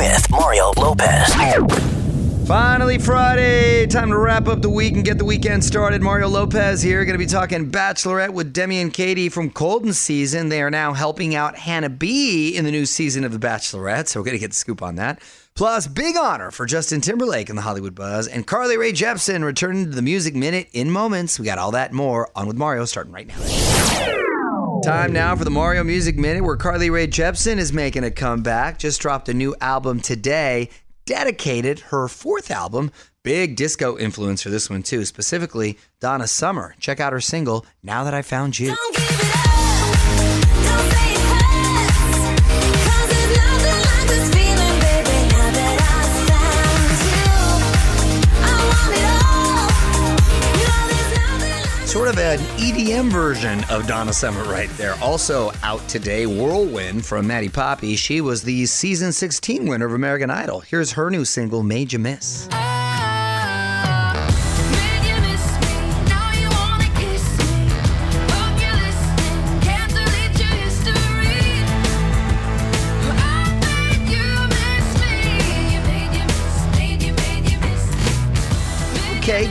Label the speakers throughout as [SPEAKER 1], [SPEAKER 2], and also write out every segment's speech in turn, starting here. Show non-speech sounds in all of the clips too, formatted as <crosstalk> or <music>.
[SPEAKER 1] with Mario Lopez.
[SPEAKER 2] Finally, Friday. Time to wrap up the week and get the weekend started. Mario Lopez here. Going to be talking Bachelorette with Demi and Katie from Colton season. They are now helping out Hannah B in the new season of The Bachelorette. So we're going to get the scoop on that. Plus, big honor for Justin Timberlake in the Hollywood Buzz and Carly Rae Jepsen returning to the Music Minute in moments. We got all that more on with Mario starting right now. Time now for the Mario Music Minute where Carly Rae Jepsen is making a comeback. Just dropped a new album today dedicated her fourth album. Big disco influence for this one, too, specifically Donna Summer. Check out her single, Now That I Found You. Sort of an EDM version of Donna Summer right there. Also out today, Whirlwind from Maddie Poppe. She was the season 16 winner of American Idol. Here's her new single, Made You Miss.
[SPEAKER 3] Made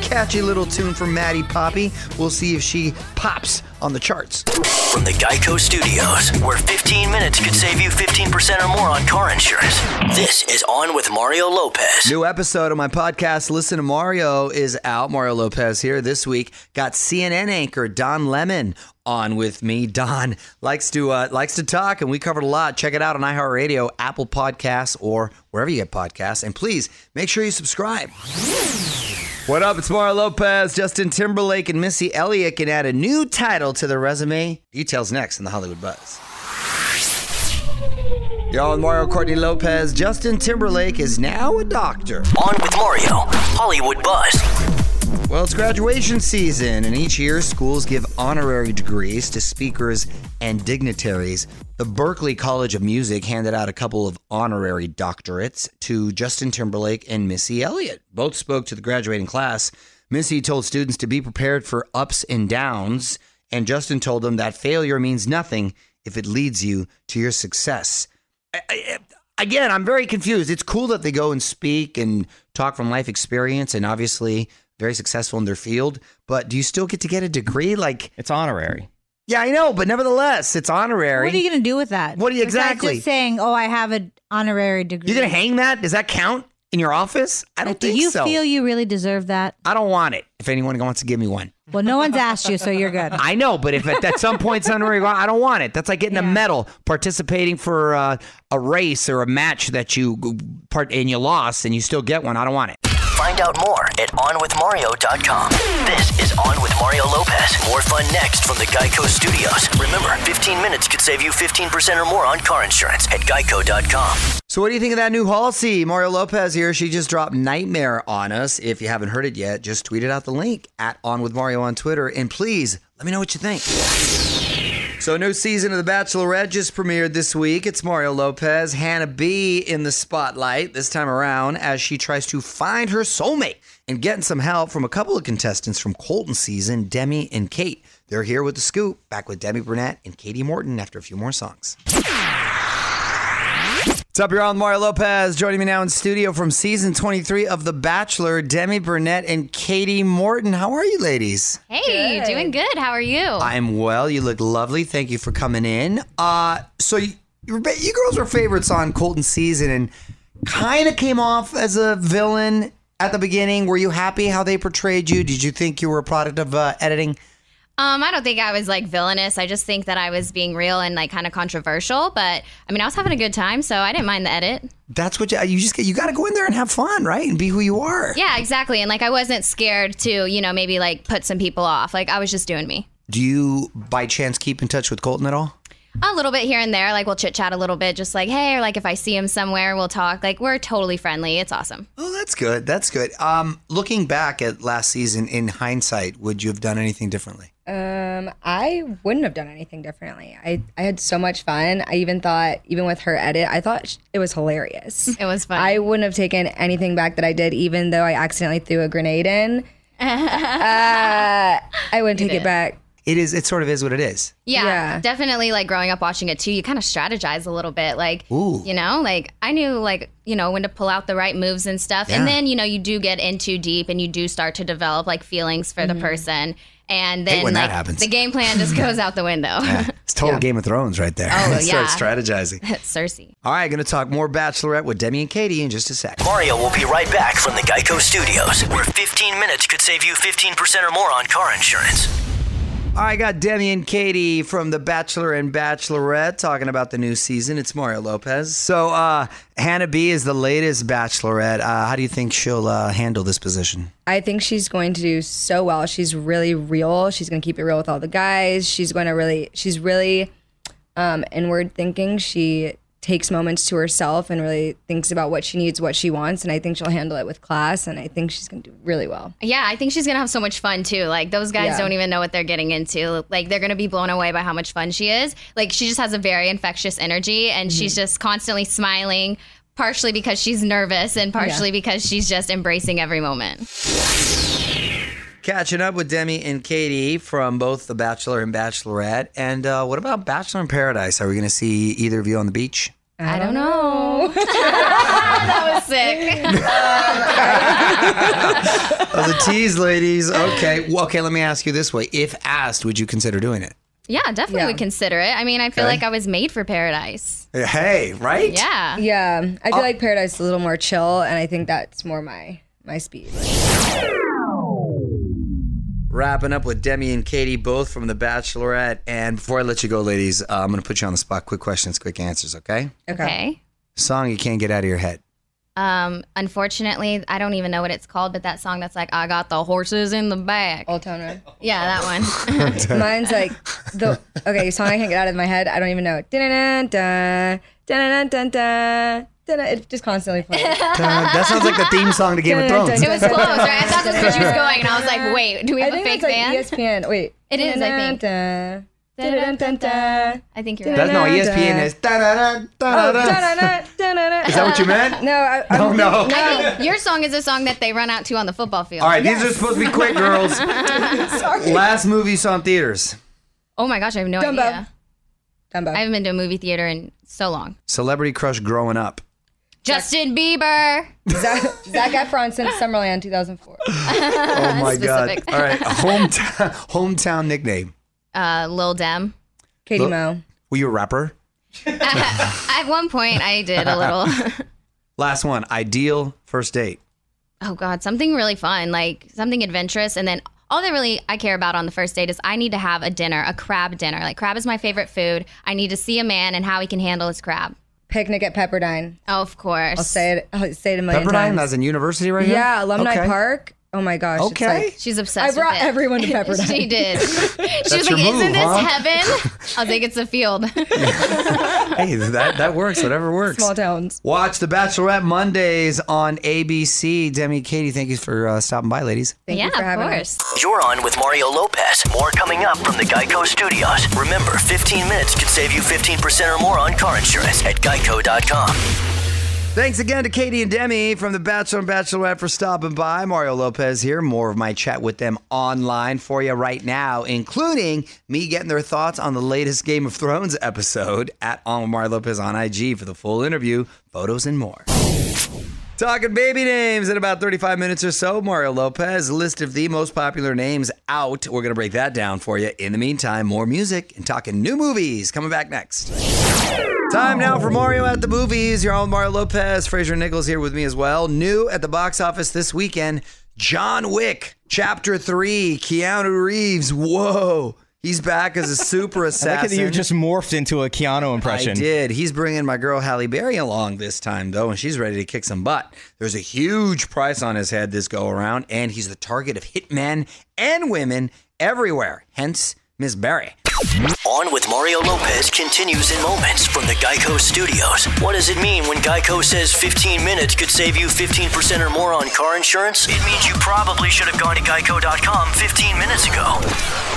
[SPEAKER 2] catchy little tune from Maddie Poppe. We'll see if she pops on the charts.
[SPEAKER 1] From the Geico Studios, where 15 minutes could save you 15% or more on car insurance. This is On with Mario Lopez.
[SPEAKER 2] New episode of my podcast, Listen to Mario, is out. Mario Lopez here this week. Got CNN anchor Don Lemon on with me. Don likes to uh, likes to talk, and we covered a lot. Check it out on iHeartRadio, Apple Podcasts, or wherever you get podcasts. And please make sure you subscribe. What up? It's Mario Lopez. Justin Timberlake and Missy Elliott can add a new title to their resume. Details next in the Hollywood Buzz. Y'all Mario Courtney Lopez. Justin Timberlake is now a doctor.
[SPEAKER 1] On with Mario, Hollywood Buzz.
[SPEAKER 2] Well, it's graduation season, and each year schools give honorary degrees to speakers and dignitaries. The Berklee College of Music handed out a couple of honorary doctorates to Justin Timberlake and Missy Elliott. Both spoke to the graduating class. Missy told students to be prepared for ups and downs, and Justin told them that failure means nothing if it leads you to your success. I- I- again, I'm very confused. It's cool that they go and speak and talk from life experience and obviously very successful in their field, but do you still get to get a degree? Like,
[SPEAKER 4] It's honorary.
[SPEAKER 2] Yeah, I know, but nevertheless, it's honorary.
[SPEAKER 5] What are you going to do with that?
[SPEAKER 2] What do you- exactly.
[SPEAKER 5] Just saying, oh, I have an honorary degree.
[SPEAKER 2] You're going to hang that? Does that count in your office? I don't
[SPEAKER 5] Like, do you
[SPEAKER 2] so.
[SPEAKER 5] feel you really deserve that?
[SPEAKER 2] I don't want it. If anyone wants to give me one,
[SPEAKER 5] Well, no one's asked you, so you're good. <laughs>
[SPEAKER 2] I know, but if at, at some point it's honorary, I don't want it. That's like getting a medal, participating for uh, a race or a match that you part and you lost, and you still get one. I don't want it.
[SPEAKER 1] Find out more at OnWithMario.com. This is On with Mario Lopez. More fun next from the Geico Studios. Remember, 15 minutes could save you 15% or more on car insurance at Geico.com.
[SPEAKER 2] So, what do you think of that new Halsey? Mario Lopez here. She just dropped Nightmare on us. If you haven't heard it yet, just tweet it out the link at On With Mario on Twitter. And please let me know what you think. So, new season of The Bachelorette just premiered this week. It's Mario Lopez, Hannah B in the spotlight this time around as she tries to find her soulmate and getting some help from a couple of contestants from Colton season, Demi and Kate. They're here with the scoop, back with Demi Burnett and Katie Morton after a few more songs. What's up, you're on Mario Lopez. Joining me now in studio from season 23 of The Bachelor, Demi Burnett and Katie Morton. How are you, ladies?
[SPEAKER 6] Hey, doing good. How are you?
[SPEAKER 2] I'm well. You look lovely. Thank you for coming in. Uh, so you, you, you girls were favorites on Colton season and kind of came off as a villain at the beginning. Were you happy how they portrayed you? Did you think you were a product of uh, editing?
[SPEAKER 6] Um, I don't think I was like villainous. I just think that I was being real and like kind of controversial. But I mean, I was having a good time, so I didn't mind the edit.
[SPEAKER 2] That's what you, you just get. You got to go in there and have fun, right? And be who you are.
[SPEAKER 6] Yeah, exactly. And like, I wasn't scared to, you know, maybe like put some people off. Like, I was just doing me.
[SPEAKER 2] Do you, by chance, keep in touch with Colton at all?
[SPEAKER 6] A little bit here and there. Like, we'll chit chat a little bit, just like, hey, or like if I see him somewhere, we'll talk. Like, we're totally friendly. It's awesome.
[SPEAKER 2] Oh, that's good. That's good. Um, looking back at last season in hindsight, would you have done anything differently?
[SPEAKER 7] Um, I wouldn't have done anything differently. I, I had so much fun. I even thought, even with her edit, I thought sh- it was hilarious.
[SPEAKER 6] It was fun.
[SPEAKER 7] I wouldn't have taken anything back that I did, even though I accidentally threw a grenade in. <laughs> uh, I wouldn't take it back.
[SPEAKER 2] it is. It sort of is what it is.
[SPEAKER 6] Yeah,
[SPEAKER 7] Yeah.
[SPEAKER 6] definitely. Like growing up watching it too, you kind of strategize a little bit. Like,
[SPEAKER 2] Ooh.
[SPEAKER 6] you know, like I knew like you know when to pull out the right moves and stuff.
[SPEAKER 2] Yeah.
[SPEAKER 6] And then you know you do get in too deep and you do start to develop like feelings for the person. And then
[SPEAKER 2] when that
[SPEAKER 6] like
[SPEAKER 2] happens.
[SPEAKER 6] the game plan just goes out the window. <laughs>
[SPEAKER 2] It's total Game of Thrones right there.
[SPEAKER 6] Oh, <laughs>
[SPEAKER 2] Start
[SPEAKER 6] yeah.
[SPEAKER 2] strategizing. <laughs>
[SPEAKER 6] Cersei.
[SPEAKER 2] All right, going to talk more Bachelorette with Demi and Katie in just a sec.
[SPEAKER 1] Mario will be right back from the Geico Studios, where 15 minutes could save you 15% or more on car insurance.
[SPEAKER 2] I got Demi and Katie from The Bachelor and Bachelorette talking about the new season. It's Mario Lopez. So, uh, Hannah B is the latest Bachelorette. Uh, how do you think she'll uh, handle this position?
[SPEAKER 7] I think she's going to do so well. She's really real. She's going to keep it real with all the guys. She's going to really, she's really um, inward thinking. She takes moments to herself and really thinks about what she needs, what she wants. And I think she'll handle it with class. And I think she's going to do really well.
[SPEAKER 6] Yeah, I think she's gonna have so much fun too. Like those guys
[SPEAKER 7] Yeah.
[SPEAKER 6] don't even know what they're getting into. Like they're gonna be blown away by how much fun she is. Like she just has a very infectious energy, and mm-hmm. she's just constantly smiling. Partially because she's nervous, and partially because she's just embracing every moment.
[SPEAKER 2] Catching up with Demi and Katie from both The Bachelor and Bachelorette. And uh, what about Bachelor in Paradise? Are we going to see either of you on the beach?
[SPEAKER 6] I don't know. <laughs> that was sick. <laughs>
[SPEAKER 2] Oh, the tease, ladies. Okay. Well, okay, let me ask you this way. If asked, would you consider doing it?
[SPEAKER 6] Yeah, definitely
[SPEAKER 7] Yeah.
[SPEAKER 6] would consider it. I mean, I feel
[SPEAKER 2] Okay.
[SPEAKER 6] like I was made for paradise.
[SPEAKER 2] Hey, right?
[SPEAKER 6] Yeah.
[SPEAKER 7] Yeah. I feel like Paradise is a little more chill. And I think that's more my, my speed.
[SPEAKER 2] Wrapping up with Demi and Katie, both from The Bachelorette. And before I let you go, ladies, uh, I'm going to put you on the spot. Quick questions, quick answers, okay?
[SPEAKER 7] Okay.
[SPEAKER 6] Okay.
[SPEAKER 2] Song you can't get out of your head.
[SPEAKER 6] Um, unfortunately, I don't even know what it's called, but that song that's like, I got the horses in the back.
[SPEAKER 7] Old Town Road.
[SPEAKER 6] Yeah, that one. <laughs>
[SPEAKER 7] Mine's like the okay song I can't get out of my head. I don't even know. It just constantly <laughs> plays.
[SPEAKER 2] Uh, that sounds like the theme song to Game of <laughs> Thrones.
[SPEAKER 6] It was close, right? I thought that's where she was <laughs> going, and I was like, wait, do we
[SPEAKER 7] I
[SPEAKER 6] have a fake
[SPEAKER 7] it's like? ESPN. Wait,
[SPEAKER 6] It is, I think. I think you're
[SPEAKER 2] That's no ESPN is.
[SPEAKER 7] Oh.
[SPEAKER 2] Is that what you meant?
[SPEAKER 7] No, I, I'm
[SPEAKER 2] Oh, no.
[SPEAKER 6] I think your song is a song that they run out to on the football field.
[SPEAKER 2] All right, these are supposed to be quick, girls. Last movie you saw in theaters.
[SPEAKER 6] Oh my gosh, I have no
[SPEAKER 7] Dumbo.
[SPEAKER 6] idea.
[SPEAKER 7] Dumbo.
[SPEAKER 6] I haven't been to a movie theater in so long.
[SPEAKER 2] Celebrity crush growing up.
[SPEAKER 6] Justin Bieber.
[SPEAKER 7] Zac, Zac Efron since Summerland 2004. <laughs>
[SPEAKER 2] Oh my
[SPEAKER 6] Specific.
[SPEAKER 2] god! All right, hometown hometown nickname.
[SPEAKER 6] Uh, Lil Dem.
[SPEAKER 7] Katie
[SPEAKER 2] Look-
[SPEAKER 7] Mo.
[SPEAKER 2] Were you a rapper? <laughs>
[SPEAKER 6] At one point, I did a little. <laughs>
[SPEAKER 2] Last one. Ideal first date.
[SPEAKER 6] oh God, something really fun, like something adventurous, and then. All that really I care about on the first date is I need to have a dinner, a crab dinner. Like crab is my favorite food. I need to see a man and how he can handle his crab.
[SPEAKER 7] Picnic at Pepperdine.
[SPEAKER 6] Oh, of course.
[SPEAKER 7] I'll say it. I'll say it a million
[SPEAKER 2] Pepperdine.
[SPEAKER 7] times.
[SPEAKER 2] That's in university right here.
[SPEAKER 7] yeah, Alumni
[SPEAKER 2] Okay.
[SPEAKER 7] Park. Oh my gosh. it's
[SPEAKER 2] Okay.
[SPEAKER 7] like-
[SPEAKER 6] She's
[SPEAKER 7] I
[SPEAKER 6] obsessed.
[SPEAKER 7] brought
[SPEAKER 6] with it.
[SPEAKER 7] everyone to <laughs> Pepperdine.
[SPEAKER 6] she did. <laughs> she was
[SPEAKER 2] your
[SPEAKER 6] like,
[SPEAKER 2] move,
[SPEAKER 6] "Isn't this heaven?" I think "It's a field." <laughs>
[SPEAKER 2] Hey, that that works. Whatever works.
[SPEAKER 7] Small towns.
[SPEAKER 2] Watch The Bachelorette Mondays on ABC. Demi, Katie, thank you for uh, stopping by, ladies.
[SPEAKER 7] Thank
[SPEAKER 6] yeah,
[SPEAKER 7] you for
[SPEAKER 6] of
[SPEAKER 7] having
[SPEAKER 6] course.
[SPEAKER 7] us.
[SPEAKER 1] You're on with Mario Lopez. More coming up from the Geico Studios. Remember, 15 minutes could save you 15% or more on car insurance at geico.com.
[SPEAKER 2] Thanks again to Katie and Demi from The Bachelor and Bachelorette for stopping by. Mario Lopez here. More of my chat with them online for you right now, including me getting their thoughts on the latest Game of Thrones episode at on Mario Lopez on IG for the full interview, photos, and more. Talking baby names in about 35 minutes or so. Mario Lopez, list of the most popular names out. We're going to break that down for you. In the meantime, more music and talking new movies coming back next. Time now for Mario at the movies. You're on with Mario Lopez. Fraser Nichols here with me as well. New at the box office this weekend John Wick, Chapter 3. Keanu Reeves. Whoa. He's back as a super <laughs>
[SPEAKER 4] I like
[SPEAKER 2] assassin.
[SPEAKER 4] you just morphed into a Keanu impression.
[SPEAKER 2] I did. He's bringing my girl Halle Berry along this time, though, and she's ready to kick some butt. There's a huge price on his head this go around, and he's the target of hitmen and women everywhere. Hence, Miss Berry.
[SPEAKER 1] On with Mario Lopez continues in moments from the Geico Studios. What does it mean when Geico says 15 minutes could save you 15% or more on car insurance? It means you probably should have gone to geico.com 15 minutes ago.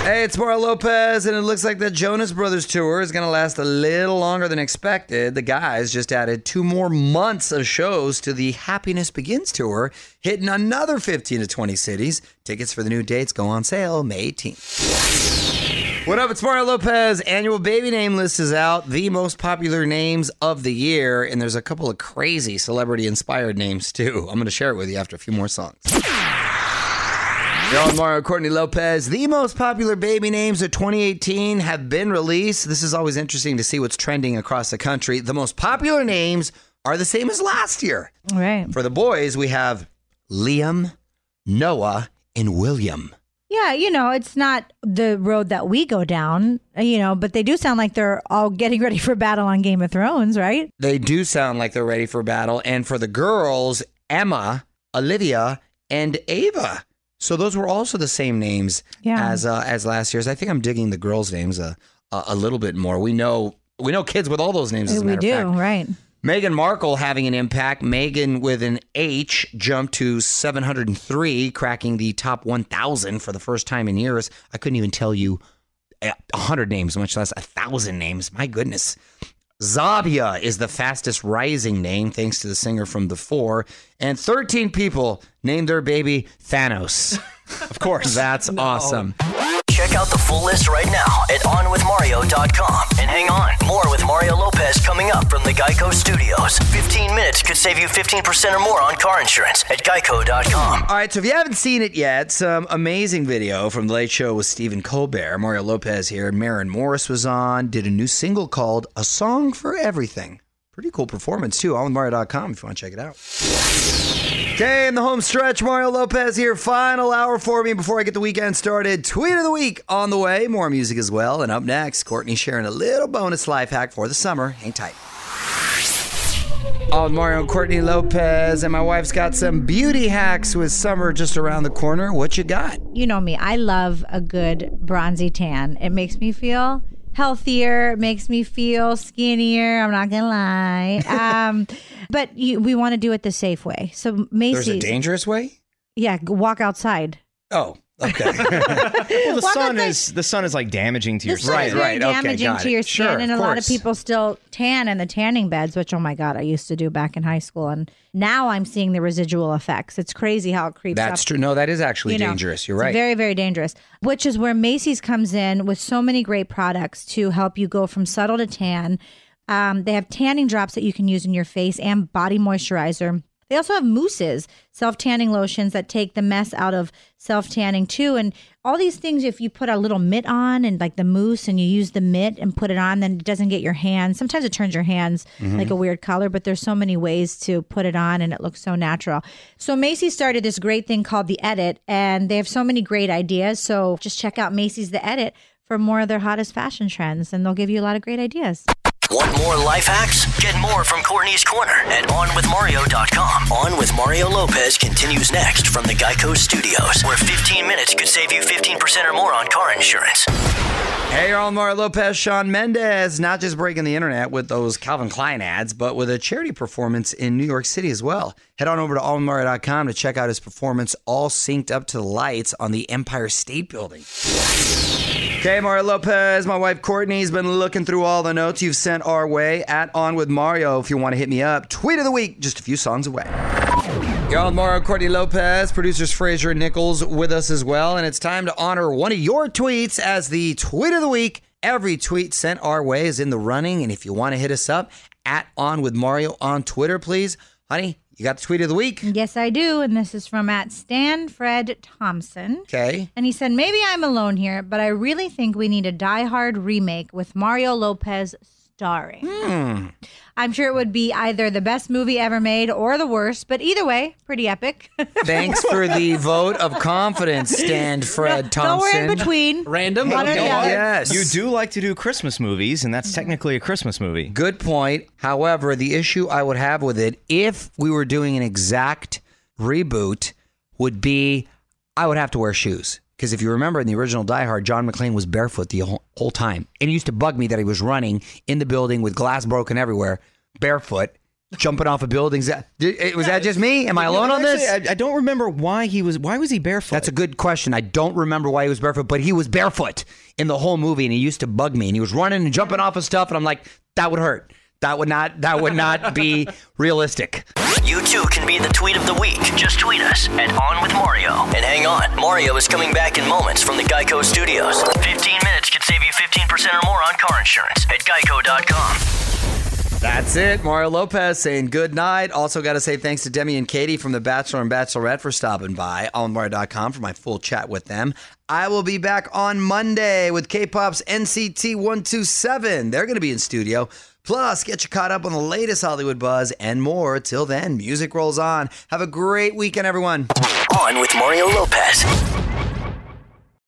[SPEAKER 2] Hey, it's Mario Lopez, and it looks like the Jonas Brothers tour is going to last a little longer than expected. The guys just added two more months of shows to the Happiness Begins tour, hitting another 15 to 20 cities. Tickets for the new dates go on sale May 18th. What up? It's Mario Lopez. Annual baby name list is out. The most popular names of the year. And there's a couple of crazy celebrity inspired names, too. I'm going to share it with you after a few more songs. You're on Mario Courtney Lopez. The most popular baby names of 2018 have been released. This is always interesting to see what's trending across the country. The most popular names are the same as last year.
[SPEAKER 5] Right.
[SPEAKER 2] For the boys, we have Liam, Noah, and William.
[SPEAKER 5] Yeah, you know, it's not the road that we go down, you know, but they do sound like they're all getting ready for battle on Game of Thrones, right?
[SPEAKER 2] They do sound like they're ready for battle. And for the girls, Emma, Olivia, and Ava. So those were also the same names
[SPEAKER 5] Yeah.
[SPEAKER 2] as uh, as last year's. I think I'm digging the girls' names a, a a little bit more. We know we know kids with all those names.
[SPEAKER 5] We do, right.
[SPEAKER 2] Meghan Markle having an impact. Megan with an H jumped to 703, cracking the top 1,000 for the first time in years. I couldn't even tell you uh, a 100 names, much less a 1,000 names. My goodness. Zhavia is the fastest rising name, thanks to the singer from The Four. And 13 people named their baby Thanos. <laughs>
[SPEAKER 4] Of course.
[SPEAKER 2] That's awesome.
[SPEAKER 1] Check out the full list right now at onwithmario.com. And hang on, more with Mario Lopez coming up from the Geico Studios. 15 minutes could save you 15% or more on car insurance at geico.com.
[SPEAKER 2] All right, so if you haven't seen it yet, some amazing video from The Late Show with Stephen Colbert. Mario Lopez here. Maren Morris was on, did a new single called A Song for Everything. Pretty cool performance, too. On Mario.com if you want to check it out. Okay, in the home stretch, Mario Lopez here. Final hour for me before I get the weekend started. Tweet of the week on the way. More music as well. And up next, Courtney sharing a little bonus life hack for the summer. Hang tight. All Mario and Courtney Lopez, and my wife's got some beauty hacks with summer just around the corner. What you got?
[SPEAKER 5] You know me, I love a good bronzy tan. It makes me feel healthier, makes me feel skinnier. I'm not gonna lie. <laughs> Um, but you, we want to do it the safe way. So Macy's,
[SPEAKER 2] There's a dangerous way?
[SPEAKER 5] yeah, walk outside.
[SPEAKER 2] Oh, okay. <laughs>
[SPEAKER 4] Well, the
[SPEAKER 5] Well,
[SPEAKER 4] sun
[SPEAKER 5] that's
[SPEAKER 4] is the sun is like damaging to your skin.
[SPEAKER 2] Right, right. Okay,
[SPEAKER 5] damaging
[SPEAKER 2] got
[SPEAKER 5] to
[SPEAKER 2] it.
[SPEAKER 5] your skin,
[SPEAKER 2] Sure,
[SPEAKER 5] and
[SPEAKER 2] of
[SPEAKER 5] a lot of people still tan in the tanning beds, which oh my god, I used to do back in high school, and now I'm seeing the residual effects. It's crazy how it creeps out.
[SPEAKER 2] That's
[SPEAKER 5] up.
[SPEAKER 2] true. No, that is actually
[SPEAKER 5] you know,
[SPEAKER 2] dangerous. You're
[SPEAKER 5] it's
[SPEAKER 2] right.
[SPEAKER 5] Very, very dangerous. Which is where Macy's comes in with so many great products to help you go from subtle to tan. Um, they have tanning drops that you can use in your face and body moisturizer. They also have mousses, self tanning lotions that take the mess out of self tanning too. And all these things, if you put a little mitt on and like the mousse and you use the mitt and put it on, then it doesn't get your hands. Sometimes it turns your hands mm-hmm. like a weird color, but there's so many ways to put it on and it looks so natural. So Macy's started this great thing called the Edit, and they have so many great ideas. So just check out Macy's The Edit for more of their hottest fashion trends, and they'll give you a lot of great ideas.
[SPEAKER 1] Want more life hacks? Get more from Courtney's Corner at onwithmario.com. On with Mario Lopez continues next from the Geico Studios, where 15 minutes could save you 15% or more on car insurance.
[SPEAKER 2] Hey, you're on Mario Lopez, Shawn Mendes, not just breaking the internet with those Calvin Klein ads, but with a charity performance in New York City as well. Head on over to allmario.com to check out his performance, all synced up to the lights on the Empire State Building. Okay, Mario Lopez, my wife Courtney's been looking through all the notes you've sent our way at On With Mario. If you want to hit me up, tweet of the week, just a few songs away. On Mario Courtney Lopez, producers Fraser Nichols with us as well, and it's time to honor one of your tweets as the tweet of the week. Every tweet sent our way is in the running, and if you want to hit us up at On With Mario on Twitter, please, honey, you got the tweet of the week.
[SPEAKER 5] Yes, I do. And this is from at Stan Fred Thompson.
[SPEAKER 2] Okay.
[SPEAKER 5] And he said, Maybe I'm alone here, but I really think we need a Die Hard remake with Mario Lopez starring.
[SPEAKER 2] Hmm.
[SPEAKER 5] I'm sure it would be either the best movie ever made or the worst, but either way, pretty epic. <laughs>
[SPEAKER 2] Thanks for the vote of confidence, stand Fred Thompson.
[SPEAKER 5] Nowhere in between.
[SPEAKER 8] Random.
[SPEAKER 5] One or the.
[SPEAKER 2] Yes.
[SPEAKER 4] You do like to do Christmas movies, and that's technically a Christmas movie.
[SPEAKER 2] Good point. However, the issue I would have with it, if we were doing an exact reboot, would be I would have to wear shoes. Because if you remember in the original Die Hard, John McClane was barefoot the whole, whole time. And it used to bug me that he was running in the building with glass broken everywhere, barefoot, jumping off of buildings. Did- eh, Was that just me? Am I alone on this?
[SPEAKER 4] Actually, I, I don't remember why he was. Why was he barefoot?
[SPEAKER 2] That's a good question. I don't remember why he was barefoot, but he was barefoot in the whole movie, and he used to bug me. And he was running and jumping off of stuff, and I'm like, that would hurt. That would not. That would not <laughs> be realistic.
[SPEAKER 1] You too can be the tweet of the week. Just tweet us at On With Mario. And hang on, Mario is coming back in moments from the Geico Studios. 15 minutes could save you 15% or more on car insurance at geico.com.
[SPEAKER 2] That's it. Mario Lopez saying good night. Also, got to say thanks to Demi and Katie from The Bachelor and Bachelorette for stopping by on Mario.com for my full chat with them. I will be back on Monday with K pop's NCT 127. They're going to be in studio. Plus, get you caught up on the latest Hollywood buzz and more. Till then, music rolls on. Have a great weekend, everyone.
[SPEAKER 1] On with Mario Lopez.